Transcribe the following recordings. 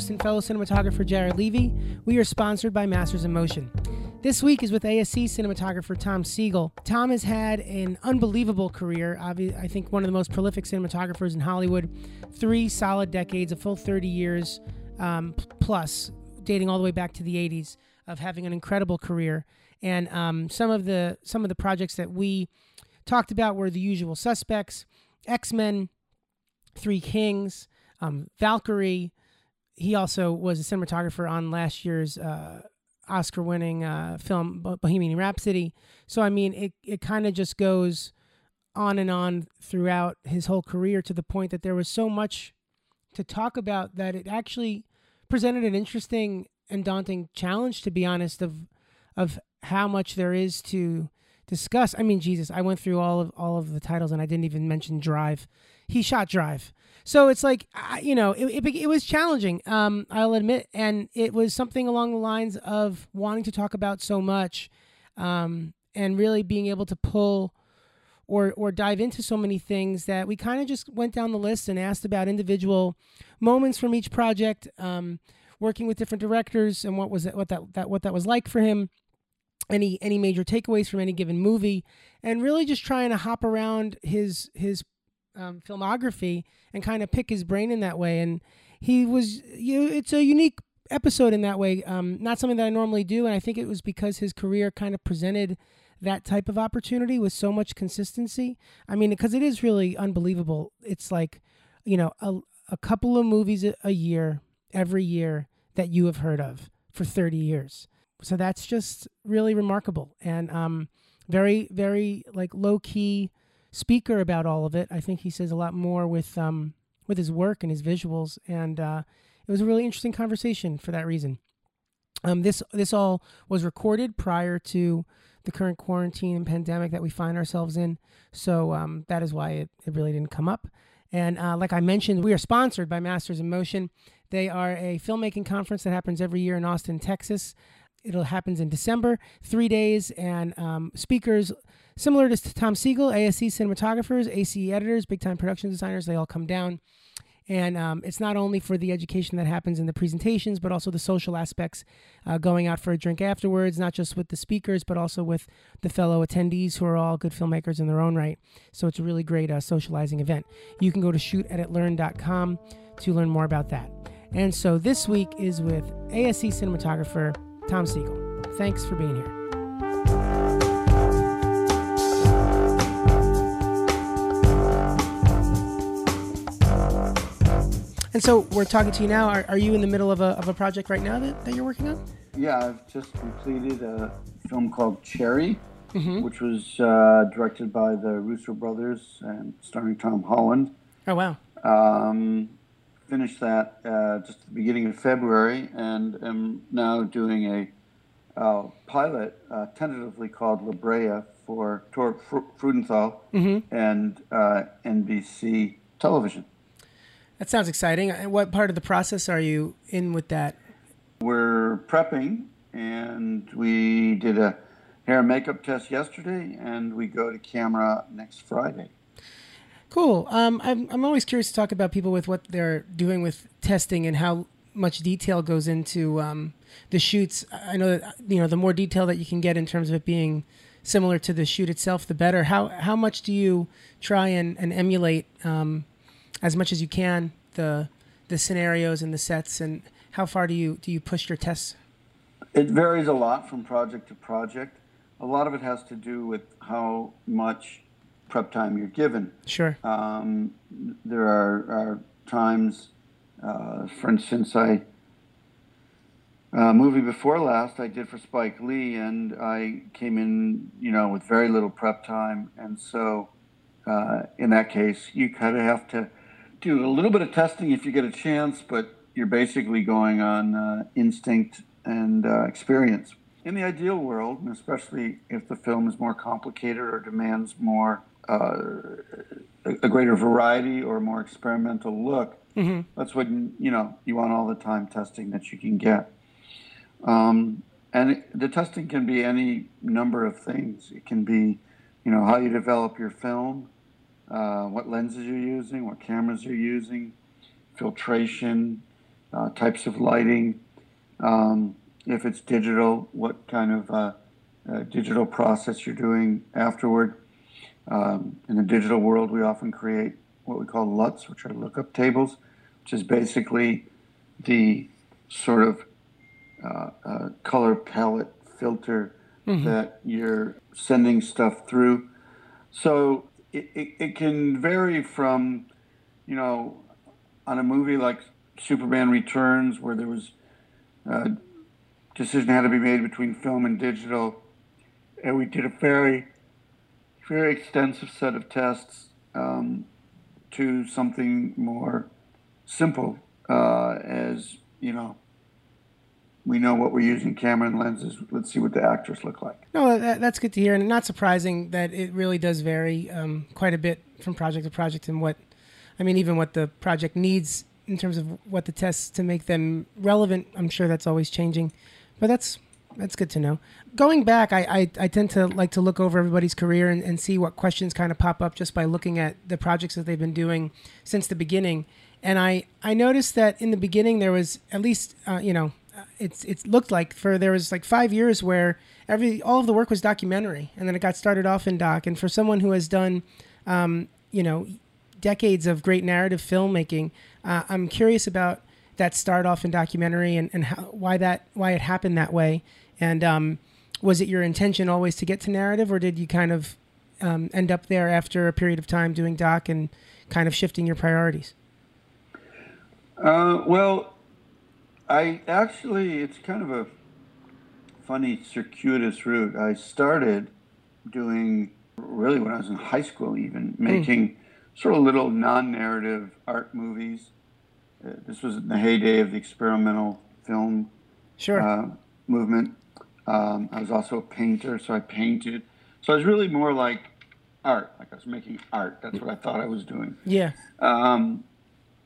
Host and fellow cinematographer, Jared Levy. We are sponsored by Masters in Motion. This week is with ASC cinematographer Tom Sigel. Tom has had an unbelievable career. I think one of the most prolific cinematographers in Hollywood. Three solid decades, a full 30 years um, plus, dating all the way back to the 80s, of having an incredible career. And um, some of the some of the projects that we talked about were The Usual Suspects, X Men, Three Kings, um, Valkyrie. He also was a cinematographer on last year's uh, Oscar winning uh, film Bohemian Rhapsody. So, I mean, it, it kind of just goes on and on throughout his whole career to the point that there was so much to talk about that it actually presented an interesting and daunting challenge, to be honest, of of how much there is to discuss. I mean, Jesus, I went through all of all of the titles and I didn't even mention Drive. He shot Drive. So it's like you know, it, it, it was challenging. Um, I'll admit, and it was something along the lines of wanting to talk about so much, um, and really being able to pull or or dive into so many things that we kind of just went down the list and asked about individual moments from each project, um, working with different directors and what was it, what that, that what that was like for him, any any major takeaways from any given movie, and really just trying to hop around his his um, filmography and kind of pick his brain in that way. And he was, you it's a unique episode in that way. Um, not something that I normally do, and I think it was because his career kind of presented that type of opportunity with so much consistency. I mean, because it is really unbelievable. It's like, you know, a, a couple of movies a year, every year that you have heard of for 30 years. So that's just really remarkable and um, very, very like low key speaker about all of it. I think he says a lot more with um, with his work and his visuals, and uh, it was a really interesting conversation for that reason. Um, this this all was recorded prior to the current quarantine and pandemic that we find ourselves in, so um, that is why it, it really didn't come up. And uh, like I mentioned, we are sponsored by Masters in Motion. They are a filmmaking conference that happens every year in Austin, Texas. It happens in December, three days, and um, speakers Similar to Tom Sigel, ASC cinematographers, ACE editors, big time production designers, they all come down. And um, it's not only for the education that happens in the presentations, but also the social aspects, uh, going out for a drink afterwards, not just with the speakers, but also with the fellow attendees who are all good filmmakers in their own right. So it's a really great uh, socializing event. You can go to shooteditlearn.com to learn more about that. And so this week is with ASC cinematographer Tom Sigel. Thanks for being here. And so we're talking to you now. Are, are you in the middle of a, of a project right now that, that you're working on? Yeah, I've just completed a film called Cherry, mm-hmm. which was uh, directed by the Russo brothers and starring Tom Holland. Oh, wow. Um, finished that uh, just at the beginning of February and am now doing a uh, pilot uh, tentatively called La Brea for Thor Freudenthal mm-hmm. and uh, NBC television. That sounds exciting. What part of the process are you in with that? We're prepping, and we did a hair and makeup test yesterday, and we go to camera next Friday. Cool. Um, I'm, I'm always curious to talk about people with what they're doing with testing and how much detail goes into um, the shoots. I know that you know the more detail that you can get in terms of it being similar to the shoot itself, the better. How how much do you try and, and emulate um, as much as you can the the scenarios and the sets and how far do you do you push your tests? It varies a lot from project to project. A lot of it has to do with how much prep time you're given. Sure. Um, there are, are times uh, for instance i uh, movie before last I did for Spike Lee, and I came in, you know, with very little prep time, and so uh, in that case, you kind of have to do a little bit of testing if you get a chance, but you're basically going on uh, instinct and uh, experience. In the ideal world, and especially if the film is more complicated or demands more uh, a greater variety or more experimental look, mm-hmm. that's when you know you want all the time testing that you can get. Um, and the testing can be any number of things. It can be, you know, how you develop your film uh, what lenses you're using, what cameras you're using, filtration, uh, types of lighting. Um, if it's digital, what kind of uh, uh, digital process you're doing afterward. Um, in the digital world, we often create what we call LUTs, which are lookup tables, which is basically the sort of uh, uh, color palette filter mm-hmm. that you're sending stuff through. So it, it, can vary from, you know, on a movie like Superman Returns, where there was a decision had to be made between film and digital, and we did a very, very extensive set of tests um, to something more simple uh, as, you know, we know what we're using camera and lenses. Let's see what the actors look like. No, that, that's good to hear, and not surprising that it really does vary um, quite a bit from project to project, and what, I mean, even what the project needs in terms of what the tests to make them relevant. I'm sure that's always changing, but that's that's good to know. Going back, I, I, I, tend to like to look over everybody's career and, and see what questions kind of pop up just by looking at the projects that they've been doing since the beginning. And I, I noticed that in the beginning there was at least uh, you know it's it looked like for there was like five years where every all of the work was documentary, and then it got started off in doc. And for someone who has done, um, you know, decades of great narrative filmmaking, uh, I'm curious about that start off in documentary and, and how, why that why it happened that way. And um, was it your intention always to get to narrative, or did you kind of um, end up there after a period of time doing doc and kind of shifting your priorities? Uh, well, I actually, it's kind of a funny circuitous route. I started doing really when I was in high school, even hmm. making mm. sort of little non-narrative art movies. Uh, this was in the heyday of the experimental film sure. uh, movement. Um, I was also a painter, so I painted. So I was really more like art, like I was making art. That's what I thought I was doing. Yeah. Um,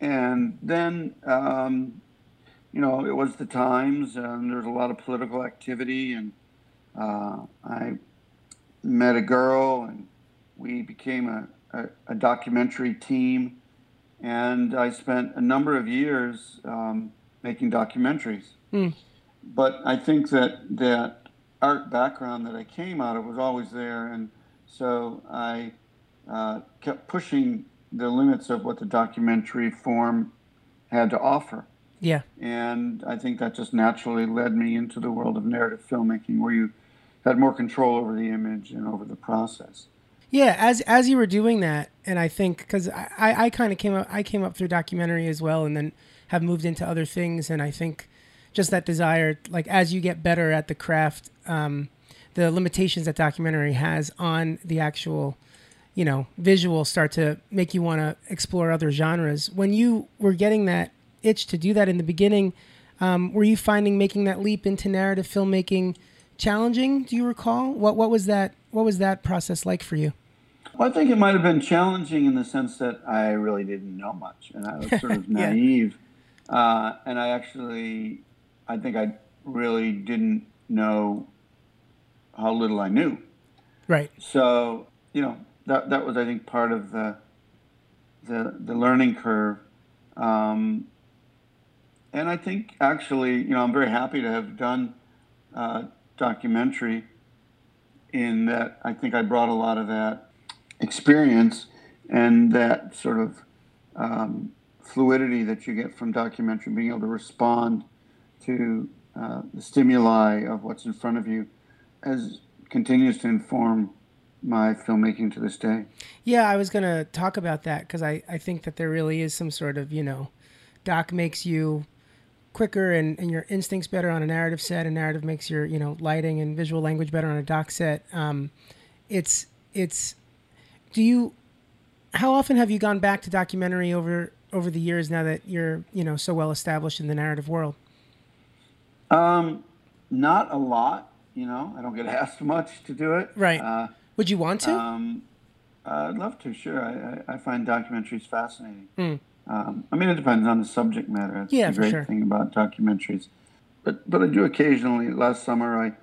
and then um, you know, it was the times, and there was a lot of political activity, and uh, I met a girl, and we became a, a, a, documentary team, and I spent a number of years um, making documentaries. Mm. But I think that that art background that I came out of was always there, and so I uh, kept pushing the limits of what the documentary form had to offer. Yeah. And I think that just naturally led me into the world of narrative filmmaking where you had more control over the image and over the process. Yeah, as as you were doing that, and I think because I, I, I kind of came up I came up through documentary as well, and then have moved into other things, and I think just that desire, like as you get better at the craft, um, the limitations that documentary has on the actual, you know, visual start to make you want to explore other genres. When you were getting that itch to do that in the beginning. Um, were you finding making that leap into narrative filmmaking challenging? Do you recall what what was that what was that process like for you? Well, I think it might have been challenging in the sense that I really didn't know much, and I was sort of naive, yeah. uh, and I actually, I think I really didn't know how little I knew. Right. So you know that that was I think part of the the the learning curve. Um, and I think actually, you know, I'm very happy to have done uh, documentary. In that, I think I brought a lot of that experience and that sort of um, fluidity that you get from documentary, being able to respond to uh, the stimuli of what's in front of you, as continues to inform my filmmaking to this day. Yeah, I was going to talk about that because I, I think that there really is some sort of, you know, doc makes you quicker and, and your instincts better on a narrative set and narrative makes your you know lighting and visual language better on a doc set. Um, it's it's do you how often have you gone back to documentary over over the years now that you're you know so well established in the narrative world? Um not a lot you know. I don't get asked much to do it. Right. Uh, would you want to? um, i'd love to sure. I, I, I find documentaries fascinating. Mm. Um, I mean, it depends on the subject matter. That's yeah, the great sure. thing about documentaries. But but I do occasionally. Last summer,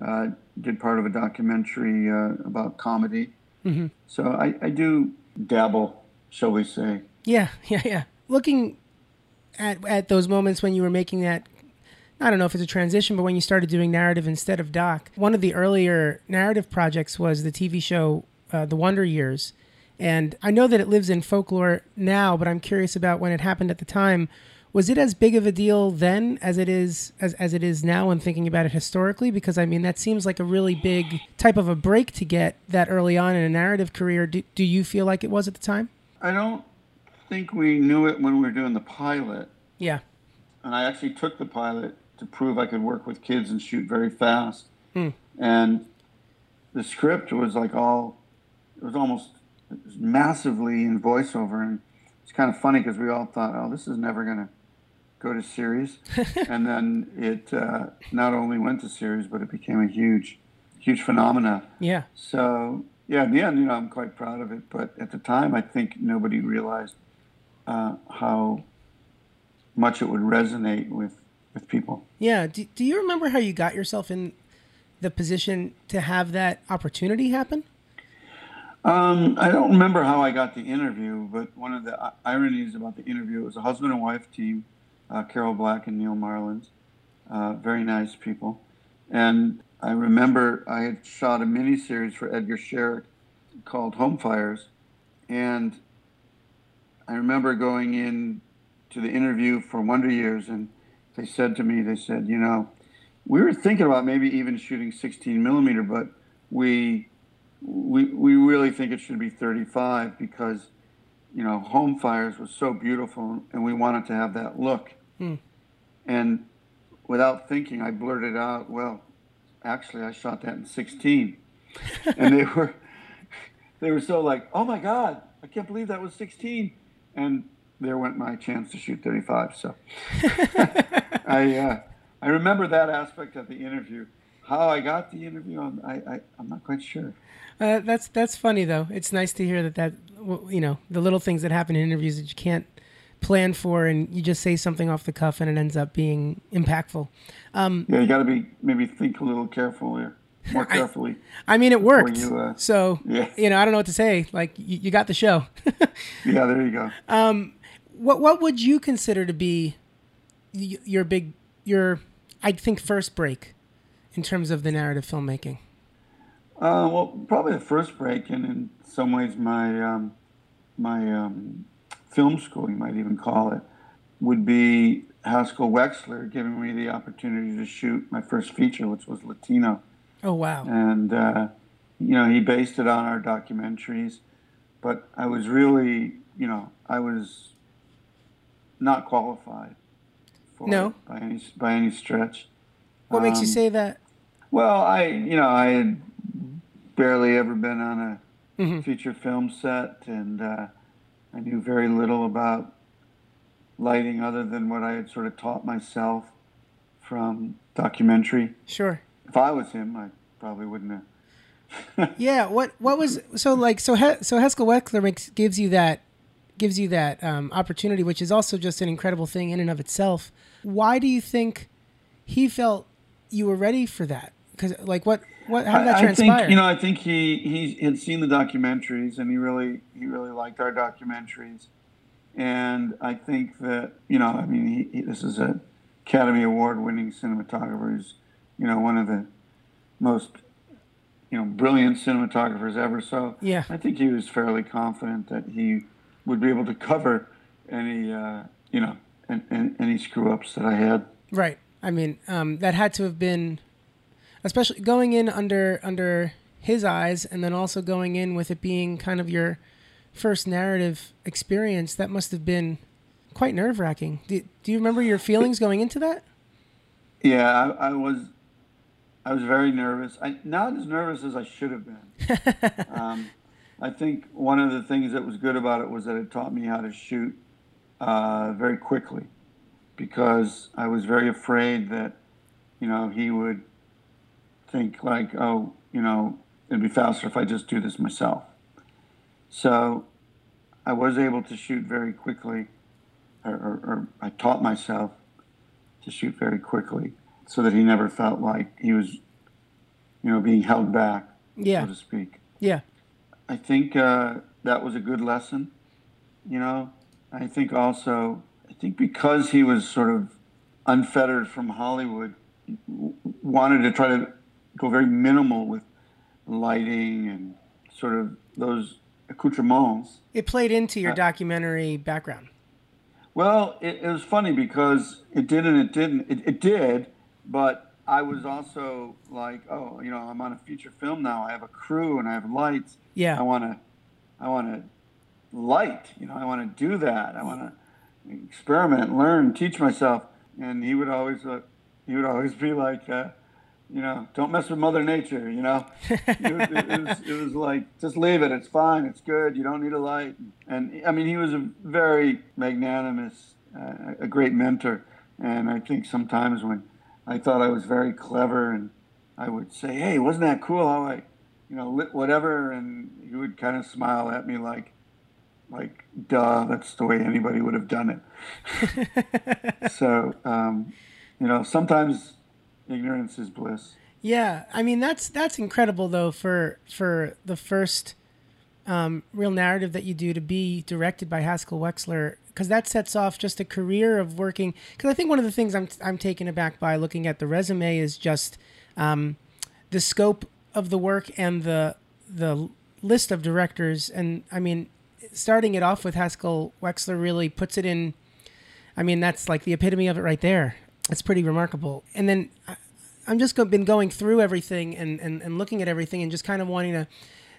I uh, did part of a documentary uh, about comedy. Mm-hmm. So I, I do dabble, shall we say? Yeah, yeah, yeah. Looking at at those moments when you were making that I don't know if it's a transition, but when you started doing narrative instead of doc, one of the earlier narrative projects was the TV show uh, The Wonder Years. And I know that it lives in folklore now, but I'm curious about when it happened at the time. Was it as big of a deal then as it is as, as it is now when thinking about it historically? Because I mean that seems like a really big type of a break to get that early on in a narrative career. Do, do you feel like it was at the time? I don't think we knew it when we were doing the pilot. Yeah. And I actually took the pilot to prove I could work with kids and shoot very fast. Hmm. And the script was like all, it was almost massively in voiceover. And it's kind of funny because we all thought, oh, this is never going to go to series. and then it uh, not only went to series, but it became a huge, huge phenomena. Yeah. So, yeah, in the end, you know, I'm quite proud of it. But at the time, I think nobody realized uh, how much it would resonate with with people. Yeah. Do, do you remember how you got yourself in the position to have that opportunity happen? Um, I don't remember how I got the interview, but one of the ironies about the interview was a husband and wife team, uh, Carol Black and Neal Marlens, uh, very nice people. And I remember I had shot a mini series for Edgar Scherick called Home Fires, and I remember going in to the interview for Wonder Years, and they said to me, they said, you know, we were thinking about maybe even shooting 16 millimeter, but we we we really think it should be 35 because you know Home Fires was so beautiful, and we wanted to have that look. Hmm. And without thinking, I blurted out, "Well, actually, I shot that in 16," and they were they were so like, "Oh my God, I can't believe that was 16," and there went my chance to shoot 35. So I uh, I remember that aspect of the interview. How I got the interview, I'm, I, I I'm not quite sure. Uh, that's that's funny though. It's nice to hear that that you know the little things that happen in interviews that you can't plan for, and you just say something off the cuff, and it ends up being impactful. Um, yeah, you got to be maybe think a little carefully, more carefully. I, I mean, it worked. You, uh, so yeah. you know, I don't know what to say. Like you, you got the show. yeah, there you go. Um, what what would you consider to be your big your I think first break in terms of the narrative filmmaking? Uh, well, probably the first break, and in some ways, my um, my um, film school, you might even call it, would be Haskell Wexler giving me the opportunity to shoot my first feature, which was Latino. Oh wow! And uh, you know, he based it on our documentaries, but I was really, you know, I was not qualified for no. it by any by any stretch. What makes you Um, say that? Well, I you know I had barely ever been on a Mhm. feature film set, and uh, I knew very little about lighting other than what I had sort of taught myself from documentary. Sure. If I was him, I probably wouldn't have. Yeah. What what was so like so he, so Haskell Wexler makes gives you that gives you that um, opportunity, which is also just an incredible thing in and of itself. Why do you think he felt you were ready for that? Because like what what how did that I, I think you know. I think he he had seen the documentaries, and he really he really liked our documentaries. And I think that you know, I mean, he, he, this is a Academy Award winning cinematographer. He's you know one of the most you know brilliant cinematographers ever. So Yeah. I think he was fairly confident that he would be able to cover any uh, you know an, an, any screw ups that I had. Right. I mean, um, that had to have been, especially going in under under his eyes, and then also going in with it being kind of your first narrative experience. That must have been quite nerve wracking. Do, do you remember your feelings going into that? Yeah, I, I was, I was very nervous. I not as nervous as I should have been. um, I think one of the things that was good about it was that it taught me how to shoot uh, very quickly, because I was very afraid that, you know, he would think like, oh, you know, it'd be faster if I just do this myself. So, I was able to shoot very quickly, or, or, or I taught myself to shoot very quickly so that he never felt like he was, you know, being held back, Yeah. so to speak. Yeah. I think uh, that was a good lesson, you know. I think also, I think because he was sort of unfettered from Hollywood, wanted to try to go very minimal with lighting and sort of those accoutrements. It played into your uh, documentary background. Well, it, it, was funny because it did and it didn't. It, it did, but I was also like, oh, you know, I'm on a feature film now. I have a crew and I have lights. Yeah. I want to, I want to light. You know, I want to do that. I want to experiment, learn, teach myself. And he would always, uh, he would always be like, uh, you know, don't mess with Mother Nature. You know, it, was, it, was, it, was, like just leave it. It's fine. It's good. You don't need a light. And I mean, he was a very magnanimous, uh, a great mentor. And I think sometimes when I thought I was very clever, and I would say, "Hey, wasn't that cool? How I, you know, lit whatever," and he would kind of smile at me like, like, "Duh, that's the way anybody would have done it." so, um, you know, sometimes ignorance is bliss. Yeah, I mean that's that's incredible though for for the first um, real narrative that you do to be directed by Haskell Wexler because that sets off just a career of working. Because I think one of the things I'm I'm taken aback by looking at the resume is just um, the scope of the work and the the list of directors. And I mean, starting it off with Haskell Wexler really puts it in. I mean, that's like the epitome of it right there. It's pretty remarkable. And then I, I'm just go, been going through everything and, and, and looking at everything and just kind of wanting to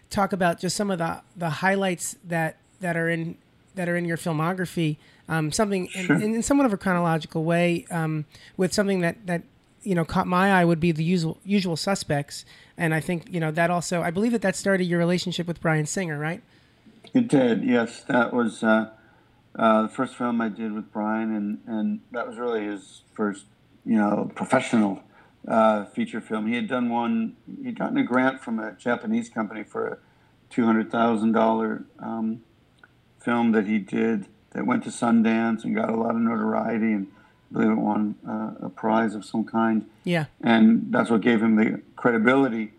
talk about just some of the, the highlights that, that are in that are in your filmography. Um, something sure. in, in, somewhat of a chronological way um, with something that, that you know caught my eye would be the usual usual suspects and i think you know that also i believe that that started your relationship with Bryan Singer right it did yes that was uh, uh, the first film i did with Bryan, and, and that was really his first you know professional uh, feature film. He had done one. He'd gotten a grant from a Japanese company for a two hundred thousand um, film that he did that went to Sundance and got a lot of notoriety and I believe it won uh, a prize of some kind. Yeah. And that's what gave him the credibility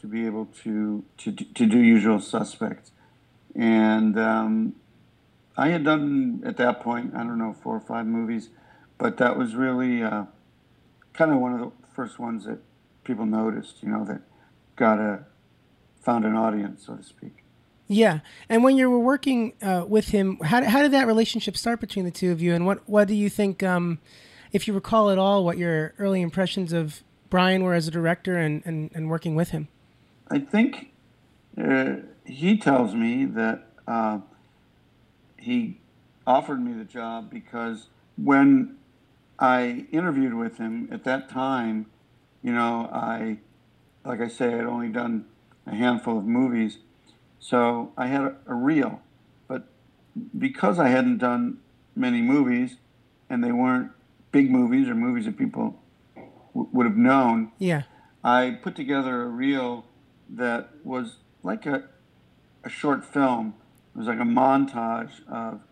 to be able to to, to do Usual Suspects. And um, I had done at that point I don't know four or five movies, but that was really uh, kind of one of the first ones that people noticed, you know, that got a found an audience, so to speak. Yeah, and when you were working uh, with him, how, how did that relationship start between the two of you, and what what do you think, um, if you recall at all, what your early impressions of Bryan were as a director and, and, and working with him? I think uh, he tells me that uh, he offered me the job because when I interviewed with him at that time. You know, I, like I say, I'd only done a handful of movies, so I had a, a reel. But because I hadn't done many movies, and they weren't big movies or movies that people w- would have known, yeah, I put together a reel that was like a, a short film. It was like a montage of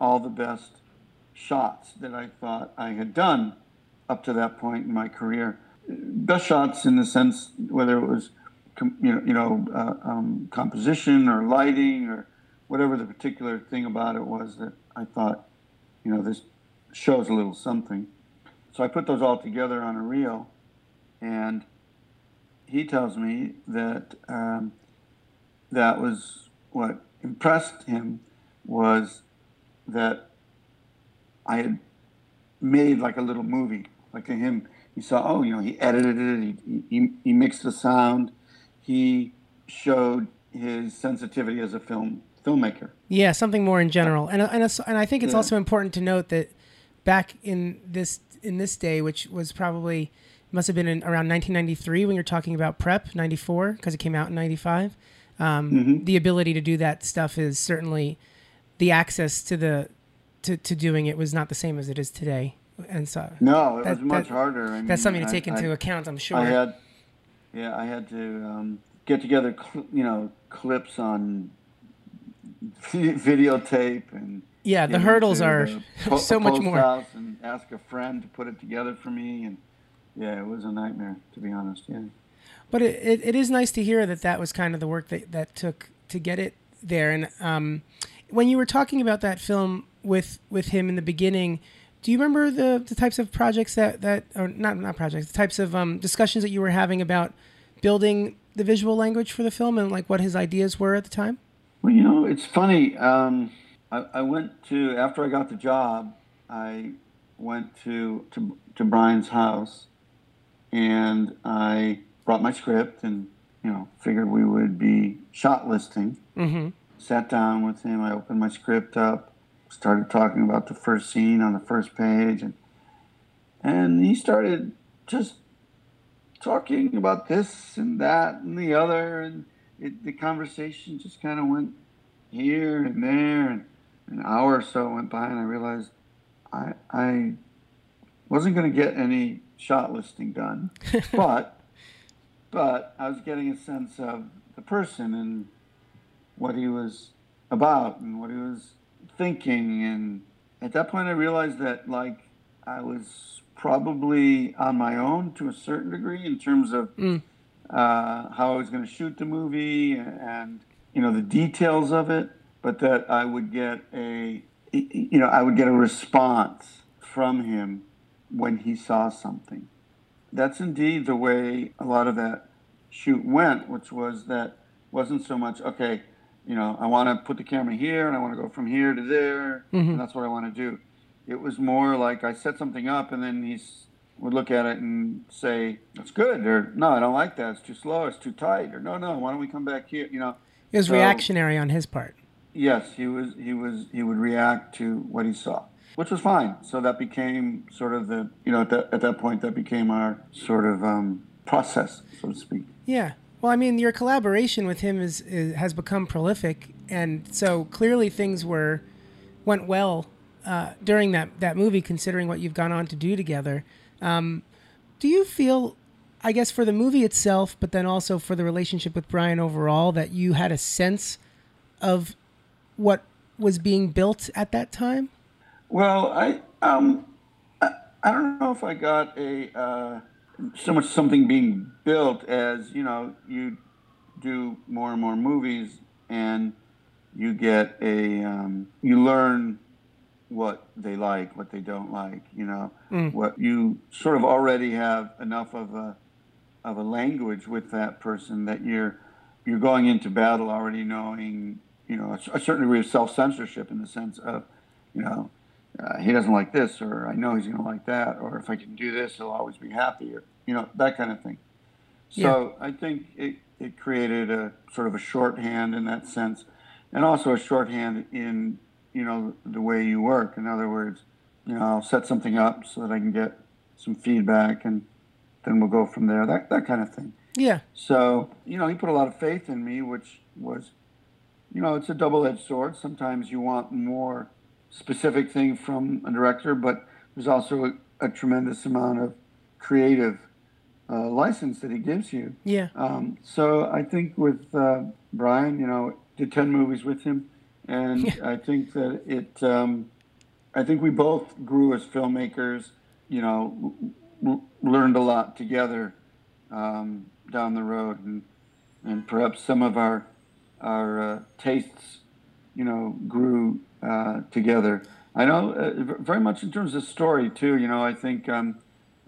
all the best shots that I thought I had done up to that point in my career. Best shots in the sense whether it was you know, you know uh, um, composition or lighting or whatever the particular thing about it was that I thought, you know, this shows a little something. So I put those all together on a reel, and he tells me that um, that was what impressed him was that I had made like a little movie, like to him. He saw, oh, you know, he edited it, he, he, he mixed the sound, he showed his sensitivity as a film filmmaker. Yeah, something more in general, and and and I think it's yeah. also important to note that back in this in this day, which was probably must have been in around 1993 when you're talking about prep 94 because it came out in 95 um, mm-hmm. the ability to do that stuff is certainly the access to the to, to doing it was not the same as it is today. And so no, it that, was much that, harder. I mean, that's something to take I, into I, account, I'm sure. I had, yeah, I had to um, get together, cl- you know, clips on videotape and yeah, the hurdles are po- so much more. House and ask a friend to put it together for me, and yeah, it was a nightmare to be honest. Yeah, but it, it, it is nice to hear that that was kind of the work that that took to get it there. And um, when you were talking about that film with with him in the beginning. Do you remember the, the types of projects that, that or not not projects, the types of um, discussions that you were having about building the visual language for the film and like what his ideas were at the time? Well, you know, it's funny. Um, I, I went to after I got the job, I went to to, to Bryan's house, and I brought my script and you know figured we would be shot listing. Mm-hmm. Sat down with him. I opened my script up, started talking about the first scene on the first page, and and he started just talking about this and that and the other, and it, the conversation just kind of went here and there, and an hour or so went by, and I realized I I wasn't going to get any shot listing done, but but I was getting a sense of the person and what he was about and what he was thinking, and at that point I realized that like I was probably on my own to a certain degree in terms of Mm. uh, how I was going to shoot the movie and you know the details of it, but that I would get a you know I would get a response from him when he saw something. That's indeed the way a lot of that shoot went, which was that wasn't so much okay. You know, I want to put the camera here and I want to go from here to there, Mhm. and that's what I want to do. It was more like I set something up and then he would look at it and say, "That's good," or "No, I don't like that. It's too slow. It's too tight," or "No, no, why don't we come back here?" You know. It was So- reactionary on his part. Yes, he was. He was. He would react to what he saw, which was fine. So that became sort of the you know at that at that point that became our sort of um, process, so to speak. Yeah. Well, I mean, your collaboration with him is, is has become prolific, and so clearly things were went well uh, during that that movie, considering what you've gone on to do together. Um, do you feel, I guess, for the movie itself, but then also for the relationship with Bryan overall, that you had a sense of what was being built at that time? Well, I um, I, I don't know if I got a uh, so much something being built as you know you do more and more movies and you get a um, you learn what they like, what they don't like. You know, Mm. what you sort of already have enough of a of a language with that person that you're you're going into battle already knowing you know a, a certain degree of self censorship in the sense of you know uh, he doesn't like this or I know he's going to like that or if I can do this he'll always be happy or you know that kind of thing. So I think it, it created a sort of a shorthand in that sense, and also a shorthand in you know the way you work. In other words, you know I'll set something up so that I can get some feedback, and then we'll go from there. That that kind of thing. Yeah. So you know he put a lot of faith in me, which was, you know, it's a double-edged sword. Sometimes you want more specific thing from a director, but there's also a, a tremendous amount of creative uh, license that he gives you. Yeah. Um, so I think with uh, Bryan, you know, did ten movies with him, and I think that it. Um, I think we both grew as filmmakers. You know, l- learned a lot together um, down the road, and and perhaps some of our our uh, tastes, you know, grew uh, together. I know uh, very much in terms of story too. You know, I think um,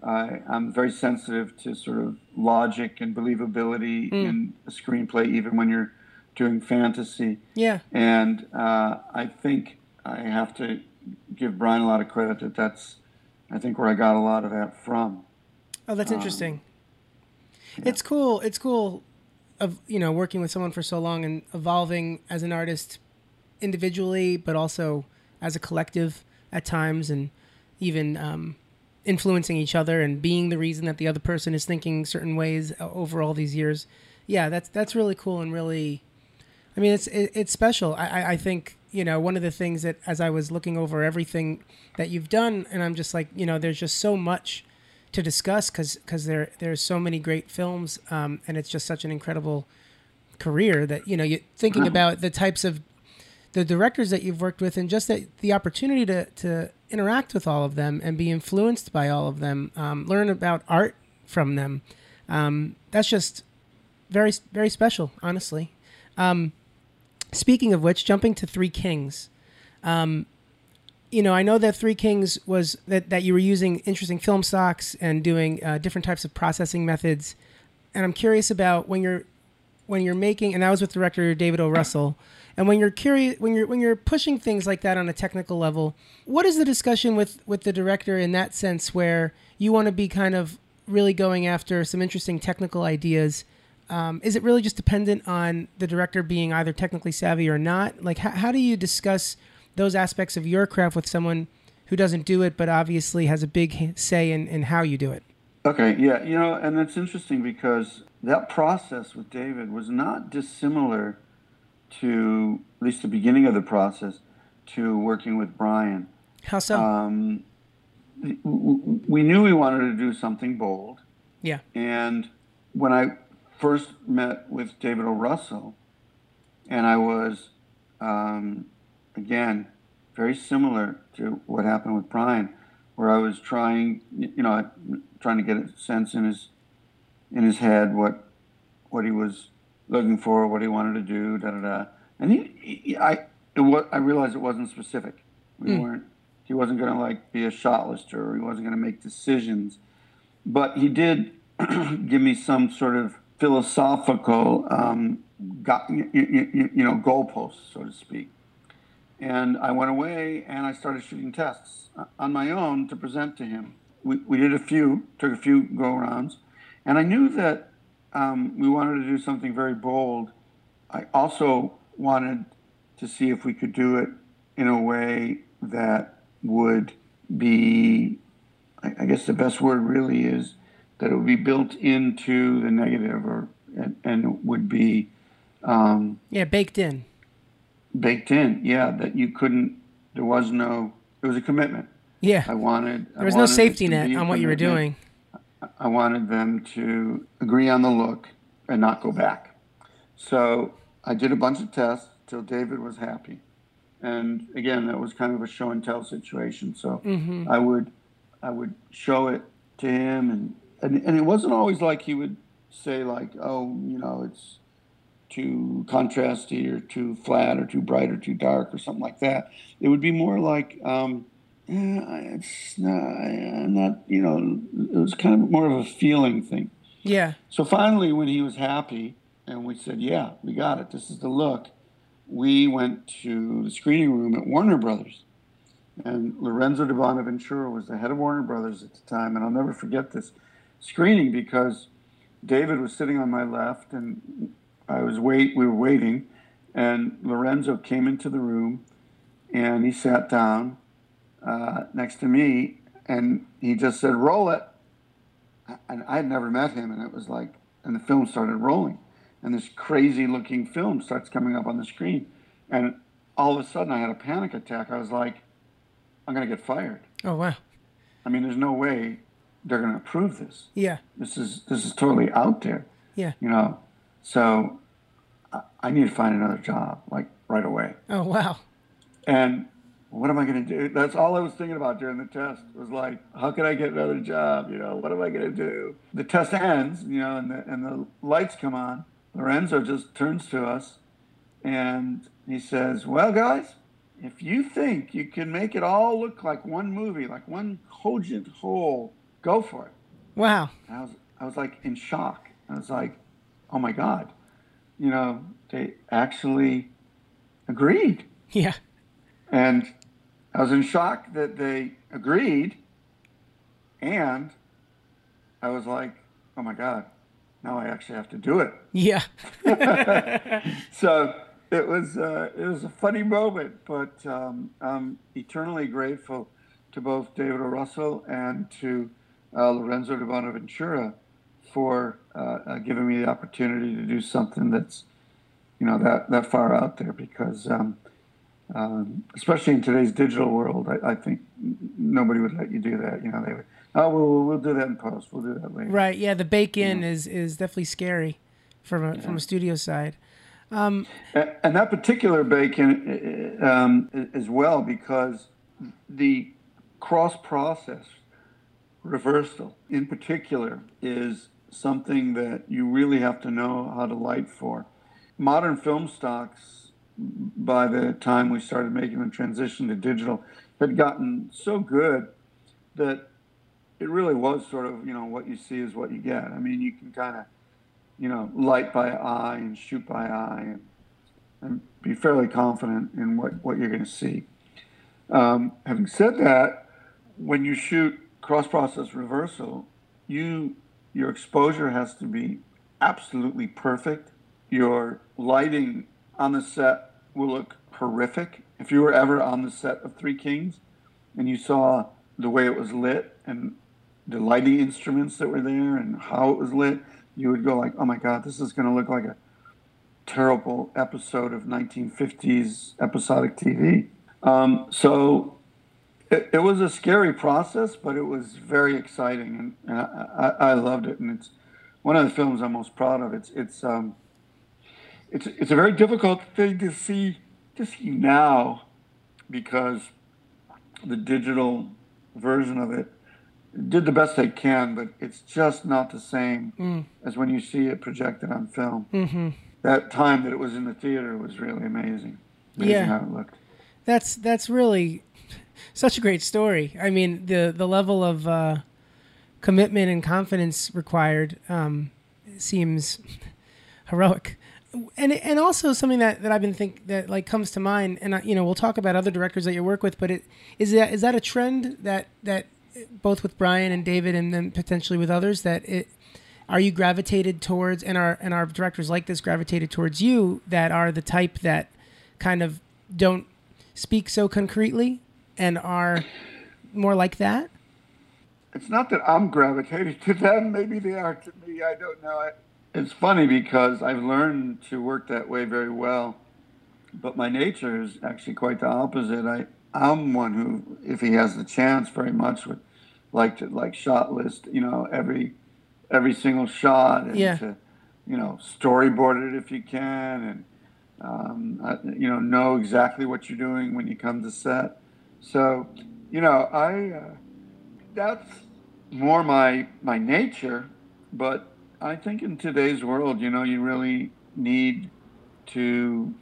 I, I'm very sensitive to sort of logic and believability in a screenplay, even when you're doing fantasy. Yeah. And uh, I think I have to give Bryan a lot of credit that that's, I think, where I got a lot of that from. Oh, that's interesting. It's cool. It's cool of you know working with someone for so long and evolving as an artist individually, but also as a collective at times, and even um, influencing each other and being the reason that the other person is thinking certain ways over all these years. Yeah, that's that's really cool and really. I mean, it's it, it's special. I, I think you know one of the things that as I was looking over everything that you've done, and I'm just like you know, there's just so much to discuss because because there there's so many great films, um, and it's just such an incredible career that you know you thinking about the types of the directors that you've worked with and just that the opportunity to to interact with all of them and be influenced by all of them, um, learn about art from them. Um, that's just very very special, honestly. Um, speaking of which, jumping to Three Kings, um, you know, I know that Three Kings was that, that you were using interesting film stocks and doing uh, different types of processing methods, and I'm curious about when you're when you're making, and that was with director David O. Russell, and when you're curious when you're when you're pushing things like that on a technical level, what is the discussion with with the director in that sense where you want to be kind of really going after some interesting technical ideas? Um, is it really just dependent on the director being either technically savvy or not? Like, how, how do you discuss those aspects of your craft with someone who doesn't do it, but obviously has a big say in, in how you do it? Okay, yeah, you know, and it's interesting because that process with David was not dissimilar to, at least the beginning of the process, to working with Bryan. How so? Um, we knew we wanted to do something bold. Yeah. And when I first met with David O. Russell, and I was um, again, very similar to what happened with Bryan, where I was trying, you know, trying to get a sense in his in his head what what he was looking for, what he wanted to do, da da da. And he, he I, it was, I realized it wasn't specific. We mm. weren't. He wasn't going to like be a shot lister, or he wasn't going to make decisions. But he did give me some sort of philosophical, um, got, you, you, you know, goalposts, so to speak. And I went away and I started shooting tests on my own to present to him. We, we did a few, took a few go rounds, and I knew that um, we wanted to do something very bold. I also wanted to see if we could do it in a way that would be, I, guess the best word really is that it would be built into the negative or and, and would be um, yeah baked in baked in. Yeah, that you couldn't. There was no. It was a commitment. Yeah. I wanted. There was no safety net on what you were doing. I wanted them to agree on the look and not go back. So I did a bunch of tests till David was happy. And again, that was kind of a show and tell situation. So mm-hmm. I would, I would show it to him, and, and and it wasn't always like he would say like, oh, you know, it's too contrasty or too flat or too bright or too dark or something like that. It would be more like, um, eh, it's not, not, you know, it was kind of more of a feeling thing. Yeah. So finally, when he was happy and we said, yeah, we got it, this is the look, we went to the screening room at Warner Brothers. And Lorenzo di Bonaventura was the head of Warner Brothers at the time. And I'll never forget this screening because David was sitting on my left and I was wait. We were waiting, and Lorenzo came into the room, and he sat down uh, next to me, and he just said, "Roll it." And I had never met him, and it was like, and the film started rolling, and this crazy-looking film starts coming up on the screen, and all of a sudden I had a panic attack. I was like, "I'm gonna get fired." Oh wow! I mean, there's no way they're gonna approve this. Yeah. This is this is totally out there. Yeah. You know, so I need to find another job, like right away. Oh, wow. And what am I going to do? That's all I was thinking about during the test was like, how can I get another job? You know, what am I going to do? The test ends, you know, and the, and the lights come on. Lorenzo just turns to us and he says, well, guys, if you think you can make it all look like one movie, like one cogent whole, go for it. Wow. I was, I was like in shock. I was like, oh my God you know, they actually agreed. Yeah. And I was in shock that they agreed. And I was like, oh my God, now I actually have to do it. Yeah. so it was, uh, it was a funny moment, but um, I'm eternally grateful to both David O. Russell and to uh, Lorenzo di Bonaventura for uh, uh, giving me the opportunity to do something that's, you know, that, that far out there because, um, um, especially in today's digital world, I, I, think nobody would let you do that. You know, they would, oh, we'll, we'll do that in post. We'll do that later. Right. Yeah. The bake in is, is definitely scary from a, yeah. from a studio side. Um, and, and, that particular bake in um, as well because the cross process reversal in particular is something that you really have to know how to light for. Modern film stocks by the time we started making the transition to digital, had gotten so good that it really was sort of, you know, what you see is what you get. I mean, you can kind of, you know, light by eye and shoot by eye and, and be fairly confident in what, what you're going to see. Um, having said that, when you shoot cross process reversal, you your exposure has to be absolutely perfect. Your lighting on the set will look horrific. If you were ever on the set of Three Kings and you saw the way it was lit and the lighting instruments that were there and how it was lit, you would go like, "Oh my God, this is going to look like a terrible episode of 1950s episodic TV." Um, so it, it, was a scary process, but it was very exciting, and, and I, I, I, loved it. And it's one of the films I'm most proud of. It's it's um, it's it's a very difficult thing to see to see now because the digital version of it did the best they can, but it's just not the same mm. as when you see it projected on film. Mm-hmm. That time that it was in the theater was really amazing. Amazing yeah. how it looked. That's that's really such a great story. I mean, the the level of uh, commitment and confidence required um, seems heroic. And and also something that, that I've been think that like comes to mind, and I, you know we'll talk about other directors that you work with, but it is that is that a trend that that both with Bryan and David, and then potentially with others that it are you gravitated towards, and our and our directors like this gravitated towards you that are the type that kind of don't speak so concretely and are more like that? It's not that I'm gravitated to them. Maybe they are to me. I don't know. It's funny because I've learned to work that way very well, but my nature is actually quite the opposite. I I'm one who, if he has the chance, very much would like to like shot list. You know, every every single shot and yeah. to you know storyboard it if you can and um, you know know exactly what you're doing when you come to set. So, you know, I uh, that's more my my nature, but I think in today's world, you know, you really need to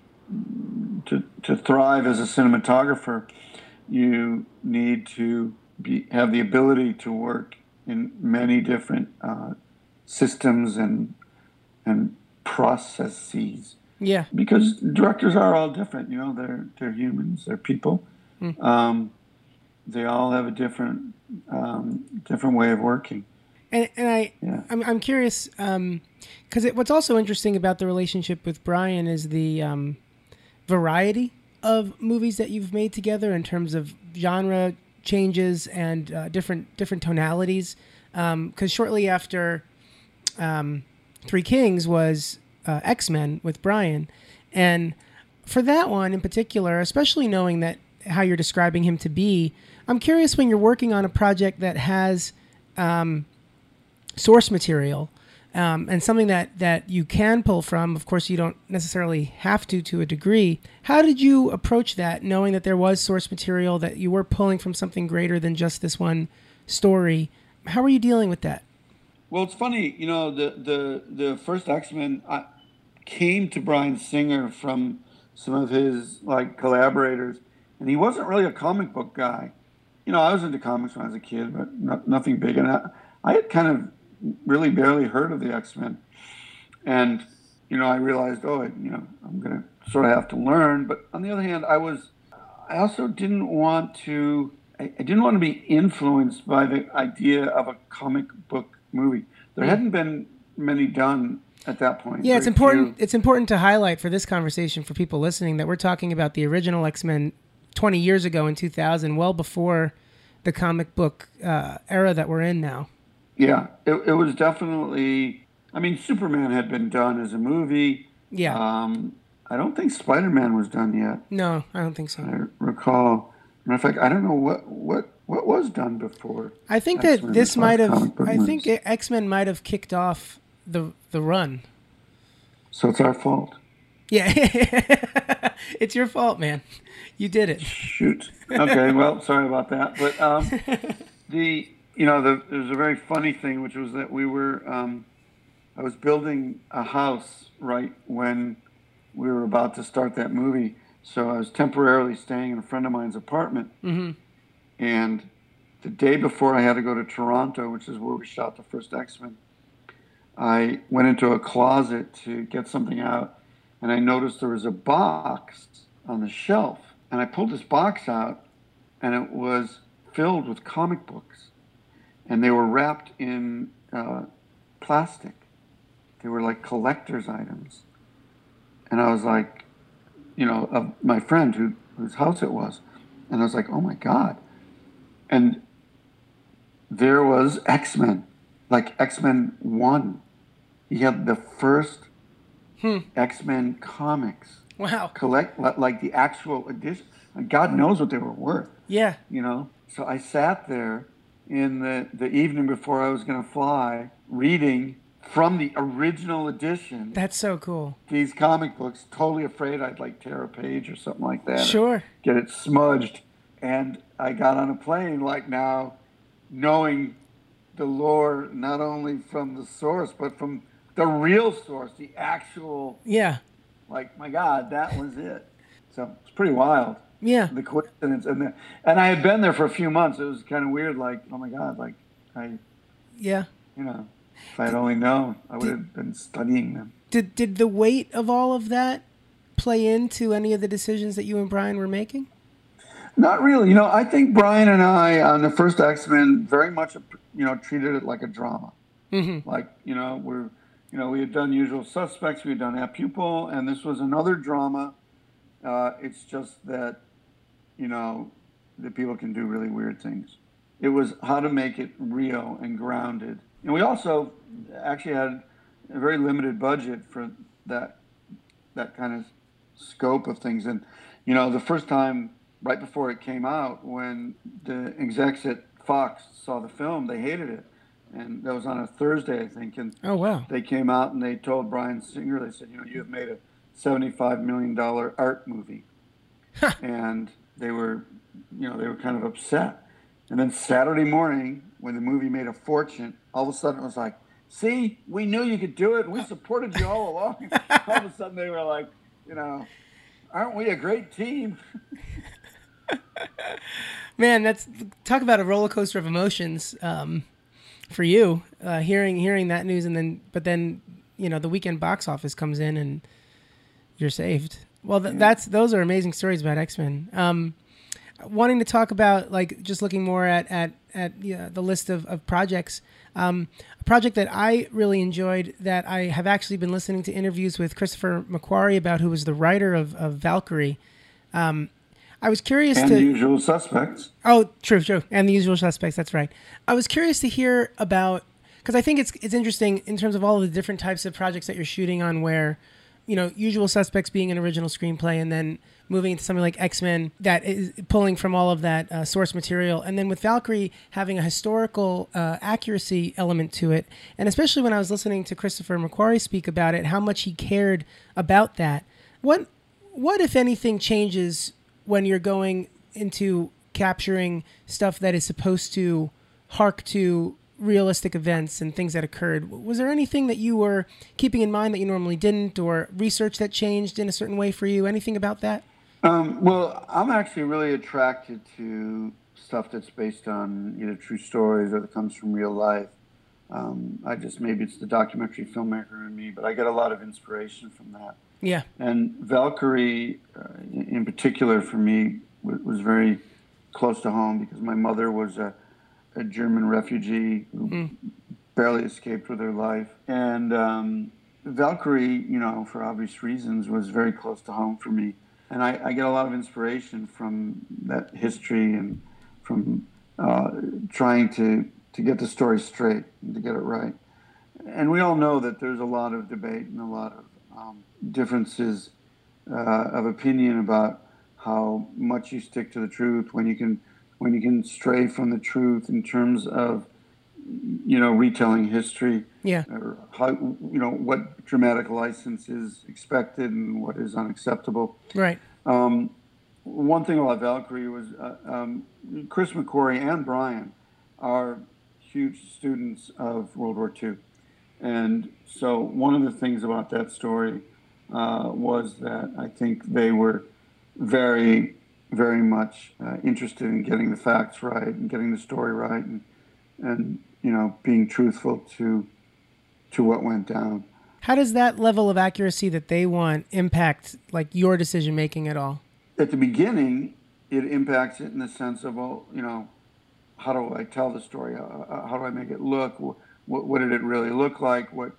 to to thrive as a cinematographer. You need to be have the ability to work in many different uh, systems and and processes. Yeah. Because directors are all different. You know, they're they're humans. They're people Mm. Um, they all have a different um, different way of working. And, and I, yeah. I'm, I'm curious because um, what's also interesting about the relationship with Bryan is the um, variety of movies that you've made together in terms of genre changes and uh, different different tonalities. Because um, shortly after um, Three Kings was uh, X Men with Bryan, and for that one in particular, especially knowing that how you're describing him to be. I'm curious when you're working on a project that has um, source material um, and something that, that you can pull from. Of course, you don't necessarily have to to a degree. How did you approach that, knowing that there was source material that you were pulling from something greater than just this one story? How are you dealing with that? Well, it's funny, you know, the the the first X Men came to Bryan Singer from some of his like collaborators and he wasn't really a comic book guy. You know, I was into comics when I was a kid, but not, nothing big. And I, I had kind of really barely heard of the X Men, and you know, I realized, oh, you know, I'm going to sort of have to learn. But on the other hand, I was, I also didn't want to, I, I didn't want to be influenced by the idea of a comic book movie. There mm. hadn't been many done at that point. Yeah, it's important. Few. It's important to highlight for this conversation for people listening that we're talking about the original X Men 20 years ago in 2000, well before the comic book uh, era that we're in now. Yeah, it, it was definitely. I mean, Superman had been done as a movie. Yeah. Um, I don't think Spider Man was done yet. No, I don't think so. I recall. Matter of fact, I don't know what what what was done before. I think X-Men that this might have. I think X Men might have kicked off the the run. So it's our fault. Yeah, it's your fault, man. You did it. Shoot. Okay. well, sorry about that. But um, the you know the, was a very funny thing, which was that we were um, I was building a house right when we were about to start that movie. So I was temporarily staying in a friend of mine's apartment. Mm-hmm. And the day before I had to go to Toronto, which is where we shot the first X Men, I went into a closet to get something out, and I noticed there was a box on the shelf. And I pulled this box out, and it was filled with comic books, and they were wrapped in uh, plastic. They were like collector's items. And I was like, you know, of my friend who, whose house it was. And I was like, oh my God. And there was X Men, like X Men 1. He had the first Hmm. X Men comics, Wow. collect like the actual edition. God knows what they were worth, Yeah. you know. So I sat there in the, the evening before I was going to fly, reading from the original edition That's so cool. these comic books, totally afraid I'd like tear a page or something like that. Sure. Get it smudged. And I got on a plane like now, knowing the lore not only from the source, but from the real source, the actual, Yeah. like, my God, that was it. So it's pretty wild. Yeah. The coincidence. And, the, and I had been there for a few months. It was kind of weird, like, oh my God, like, I, Yeah. you know, if I had only known, I would have been studying them. Did did the weight of all of that play into any of the decisions that you and Bryan were making? Not really. You know, I think Bryan and I on the first X Men very much, you know, treated it like a drama. Mm-hmm. Like, you know, we're, you know, we had done Usual Suspects, we had done Apt Pupil, and this was another drama. Uh, it's just that, you know, that people can do really weird things. It was how to make it real and grounded. And we also actually had a very limited budget for that that kind of scope of things. And you know, the first time right before it came out, when the execs at Fox saw the film, they hated it, and that was on a Thursday, I think. And Oh wow. they came out and they told Bryan Singer, they said, you know, you have made a seventy-five million dollar art movie, and they were, you know, they were kind of upset. And then Saturday morning, when the movie made a fortune, all of a sudden it was like, see, we knew you could do it. We supported you all along. all of a sudden they were like, you know, aren't we a great team? Man, that's talk about a roller coaster of emotions um, for you. Uh, hearing hearing that news, and then but then you know the weekend box office comes in and you're saved. Well, th- that's those are amazing stories about X Men. Um, wanting to talk about like just looking more at at at yeah, the list of, of projects. Um, a project that I really enjoyed that I have actually been listening to interviews with Christopher McQuarrie about, who was the writer of, of Valkyrie. Um, I was curious And to usual suspects. Oh, true, true, and the usual suspects. That's right. I was curious to hear about because I think it's it's interesting in terms of all of the different types of projects that you're shooting on, where you know, usual suspects being an original screenplay, and then moving into something like X Men that is pulling from all of that uh, source material, and then with Valkyrie having a historical uh, accuracy element to it, and especially when I was listening to Christopher McQuarrie speak about it, how much he cared about that. What what if anything changes when you're going into capturing stuff that is supposed to hark to realistic events and things that occurred. Was there anything that you were keeping in mind that you normally didn't, or research that changed in a certain way for you? Anything about that? Um, well, I'm actually really attracted to stuff that's based on either true stories or that comes from real life. Um, I just maybe it's the documentary filmmaker in me, but I get a lot of inspiration from that. Yeah. And Valkyrie, uh, in particular, for me, was very close to home because my mother was a, a German refugee who barely escaped with her life. And um, Valkyrie, you know, for obvious reasons, was very close to home for me. And I, I get a lot of inspiration from that history and from uh, trying to, to get the story straight and to get it right. And we all know that there's a lot of debate and a lot of um, differences uh, of opinion about how much you stick to the truth when you can when you can stray from the truth in terms of you know retelling history Yeah. or how you know what dramatic license is expected and what is unacceptable. Right. Um, one thing about Valkyrie was uh, um, Chris McQuarrie and Bryan are huge students of World War II. And so one of the things about that story uh, was that I think they were very, very much uh, interested in getting the facts right and getting the story right and, and you know, being truthful to, to what went down. How does that level of accuracy that they want impact like your decision making at all? At the beginning, it impacts it in the sense of, well, you know, how do I tell the story? How, how do I make it look? What, what, did it really look like? What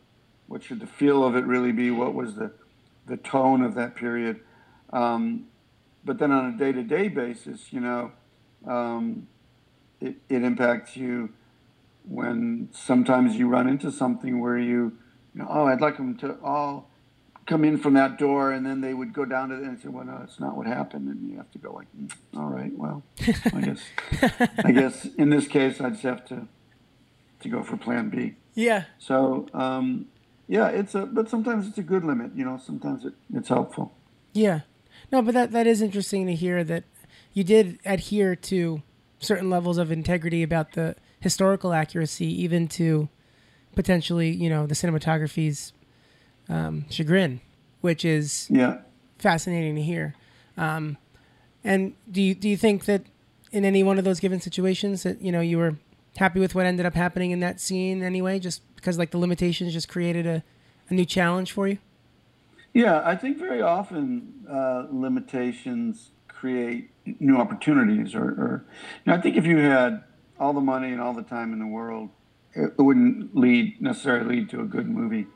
what should the feel of it really be? What was the the tone of that period? Um, but then on a day to day basis, you know, um, it, it impacts you when sometimes you run into something where you, you know, oh, I'd like them to all come in from that door, and then they would go down to it and say, "Well, no, that's not what happened," and you have to go like, mm, "All right, well, I guess, I guess in this case, I just have to to go for Plan B." Yeah. So, um, yeah, it's a, but sometimes it's a good limit. You know, sometimes it, it's helpful. Yeah. No, but that that is interesting to hear that you did adhere to certain levels of integrity about the historical accuracy, even to potentially, you know, the cinematography's um, chagrin, which is yeah fascinating to hear. Um, and do you do you think that in any one of those given situations that you know you were happy with what ended up happening in that scene anyway, just because like the limitations just created a, a new challenge for you? Yeah, I think very often uh, limitations create new opportunities, or, or you know, I think if you had all the money and all the time in the world, it wouldn't lead necessarily lead to a good movie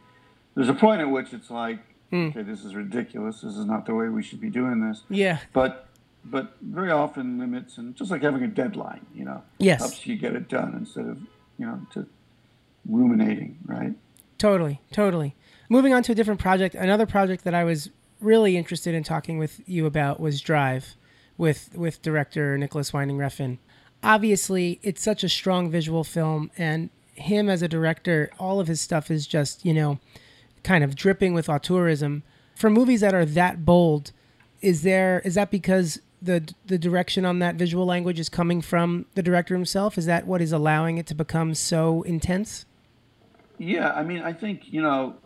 there's a point at which it's like, mm. okay, this is ridiculous. This is not the way we should be doing this. Yeah. But but very often limits and just like having a deadline, you know, yes. helps you get it done instead of you know to ruminating, right? Totally, totally. Moving on to a different project, another project that I was really interested in talking with you about was Drive, with with director Nicholas Winding Refn. Obviously, it's such a strong visual film, and him as a director, all of his stuff is just you know kind of dripping with auteurism. For movies that are that bold, is there is that because the the direction on that visual language is coming from the director himself? Is that what is allowing it to become so intense? Yeah, I mean, I think you know,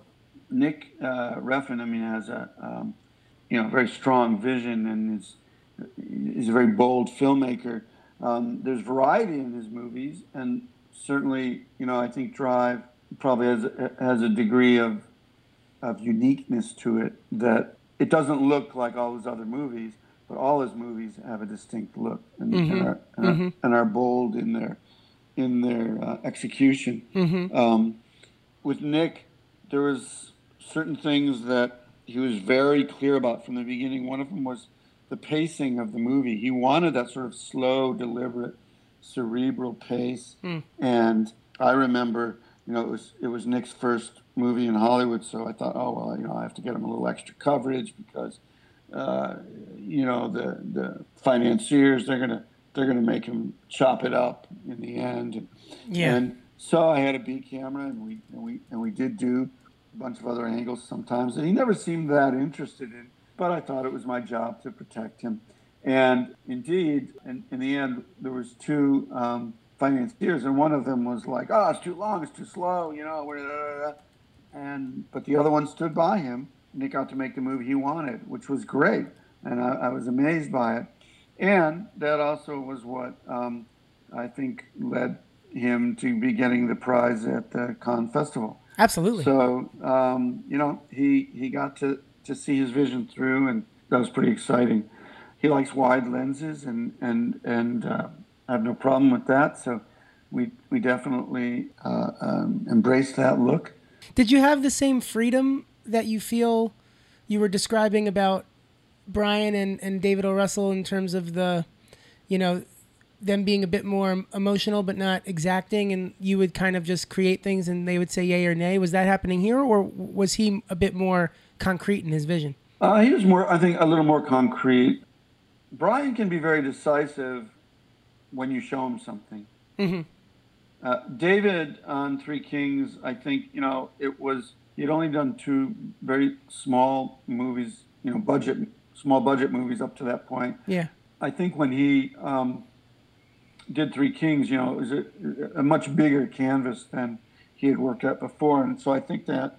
Nick uh, Refn. I mean, has a um, you know very strong vision and is is a very bold filmmaker. Um, there's variety in his movies, and certainly, you know, I think Drive probably has has a degree of of uniqueness to it that it doesn't look like all his other movies, but all his movies have a distinct look and, mm-hmm. and, are, and, mm-hmm. are, and are, bold in their in their uh, execution. Mm-hmm. Um, with Nick, there was certain things that he was very clear about from the beginning. One of them was the pacing of the movie. He wanted that sort of slow, deliberate, cerebral pace. Mm. And I remember, you know, it was it was Nick's first movie in Hollywood, so I thought, oh well, you know, I have to get him a little extra coverage because, uh, you know, the the financiers they're gonna they're gonna make him chop it up in the end. Yeah. And so I had a B camera, and we and we and we did do bunch of other angles sometimes, and he never seemed that interested in. But I thought it was my job to protect him, and indeed, in, in the end, there was two. Um, financiers, and one of them was like, "Oh, it's too long, it's too slow," you know and but the other one stood by him, and he got to make the movie he wanted, which was great, and I, I was amazed by it. And that also was what um, I think led him to be getting the prize at the Cannes Festival. Absolutely. So um, you know, he he got to to see his vision through, and that was pretty exciting. He likes wide lenses, and and and uh, I have no problem with that. So we we definitely uh, um, embrace that look. Did you have the same freedom that you feel you were describing about Bryan and, and David O. Russell in terms of the, you know, them being a bit more emotional but not exacting, and you would kind of just create things and they would say yay or nay? Was that happening here, or was he a bit more concrete in his vision? Uh, he was more, I think, a little more concrete. Bryan can be very decisive when you show him something. Mm-hmm. Uh, David on Three Kings, I think you know it was he'd only done two very small movies, you know, budget small budget movies up to that point. Yeah. I think when he um, did Three Kings, you know, it was a, a, much bigger canvas than he had worked at before, and so I think that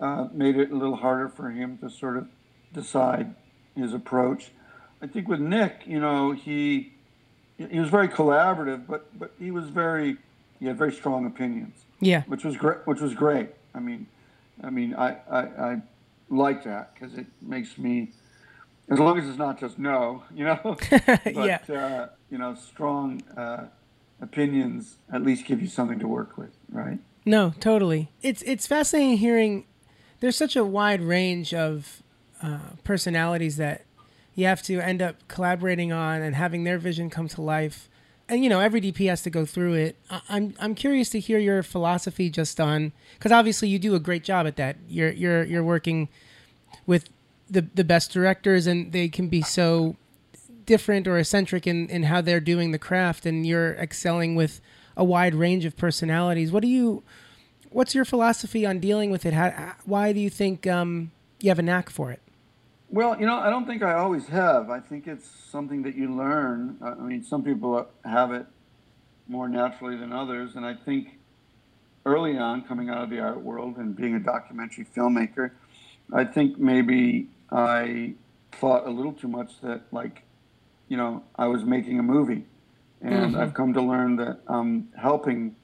uh, made it a little harder for him to sort of decide his approach. I think with Nick, you know, he he was very collaborative, but but he was very he had very strong opinions. Yeah, which was great. Which was great. I mean, I mean, I I, I like that because it makes me, as long as it's not just no, you know. but, yeah. Uh, you know, strong uh, opinions at least give you something to work with, right? No, totally. It's it's fascinating hearing. There's such a wide range of uh, personalities that you have to end up collaborating on and having their vision come to life. And you know, every DP has to go through it. I- I'm I'm curious to hear your philosophy just on because obviously you do a great job at that. You're you're you're working with the the best directors, and they can be so different or eccentric in in how they're doing the craft, and you're excelling with a wide range of personalities. What do you what's your philosophy on dealing with it? How, why do you think um, you have a knack for it? Well, you know, I don't think I always have. I think it's something that you learn. I mean, some people have it more naturally than others, and I think early on, coming out of the art world and being a documentary filmmaker, I think maybe I thought a little too much that, like, you know, I was making a movie, and Mhm. I've come to learn that I'm helping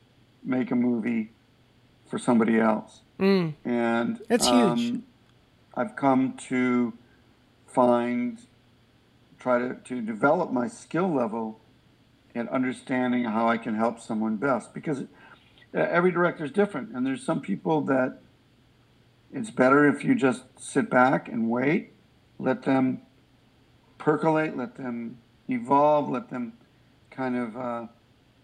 make a movie for somebody else. Mm, and That's um, huge. I've come to find, try to, to develop my skill level and understanding how I can help someone best because every director is different, and there's some people that it's better if you just sit back and wait, let them percolate, let them evolve, let them kind of uh,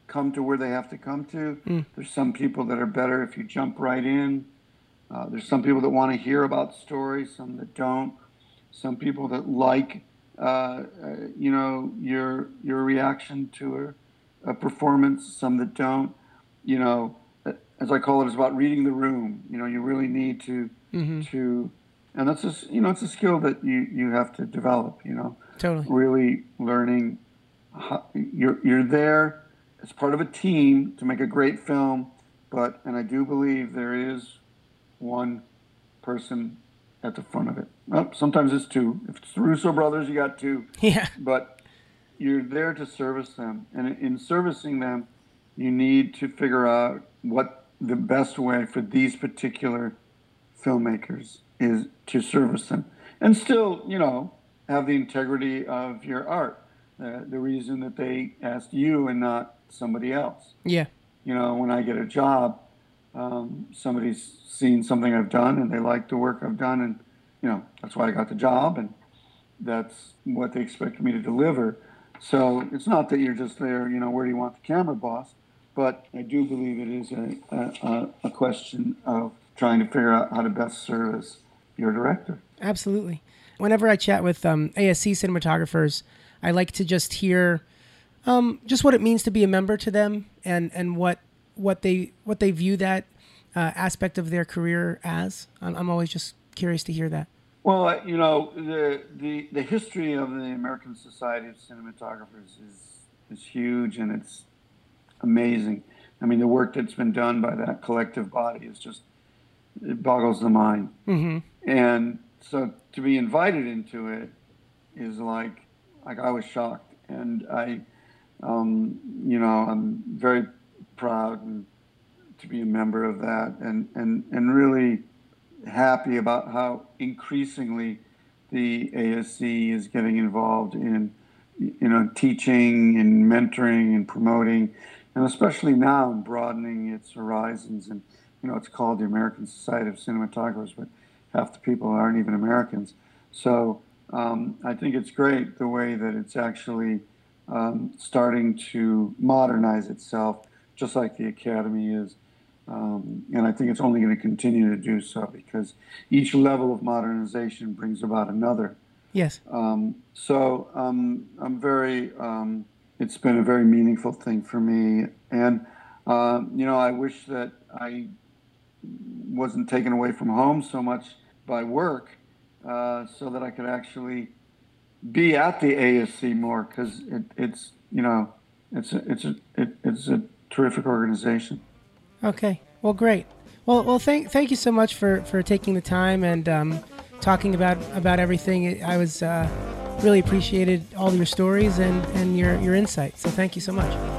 come to where they have to come to. Mm. There's some people that are better if you jump right in. Uh, there's some people that want to hear about stories, some that don't. Some people that like, uh, uh, you know, your your reaction to a, a performance. Some that don't. You know, as I call it, it's about reading the room. You know, you really need to hmm to, and that's just you know, it's a skill that you you have to develop. You know, Totally. really learning. How, you're you're there as part of a team to make a great film, but and I do believe there is one person at the front of it. Well, sometimes it's two. If it's the Russo brothers, you got two. Yeah. But you're there to service them, and in servicing them, you need to figure out what the best way for these particular filmmakers is to service them, and still, you know, have the integrity of your art. Uh, the reason that they asked you and not somebody else Yeah. you know, when I get a job, um, somebody's seen something I've done and they like the work I've done, and you know that's why I got the job, and that's what they expect me to deliver. So it's not that you're just there, you know, where do you want the camera, boss? But I do believe it is a, a, a question of trying to figure out how to best service your director. Absolutely. Whenever I chat with um, ASC cinematographers, I like to just hear um, just what it means to be a member to them and, and what what they what they view that uh, aspect of their career as. I'm, I'm always just curious to hear that. Well, you know, the, the, the history of the American Society of Cinematographers is, is huge and it's amazing. I mean, the work that's been done by that collective body is just, it boggles the mind. hmm And so to be invited into it is like, like I was shocked. And I, um, you know, I'm very proud and to be a member of that and, and, and really happy about how increasingly the ASC is getting involved in, you know, teaching and mentoring and promoting, and especially now in broadening its horizons. And, you know, it's called the American Society of Cinematographers, but half the people aren't even Americans. So um, I think it's great the way that it's actually um, starting to modernize itself, just like the Academy is. Um, and I think it's only going to continue to do so because each level of modernization brings about another. Yes. Um, so um, I'm very, um, it's been a very meaningful thing for me. And, um, you know, I wish that I wasn't taken away from home so much by work uh, so that I could actually be at the ASC more because it, it's, you know, it's a, it's a, it, it's a terrific organization. Okay. Well, great. Well, well, thank thank you so much for for taking the time and um, talking about about everything. I was uh, really appreciated all your stories and and your your insight. So thank you so much.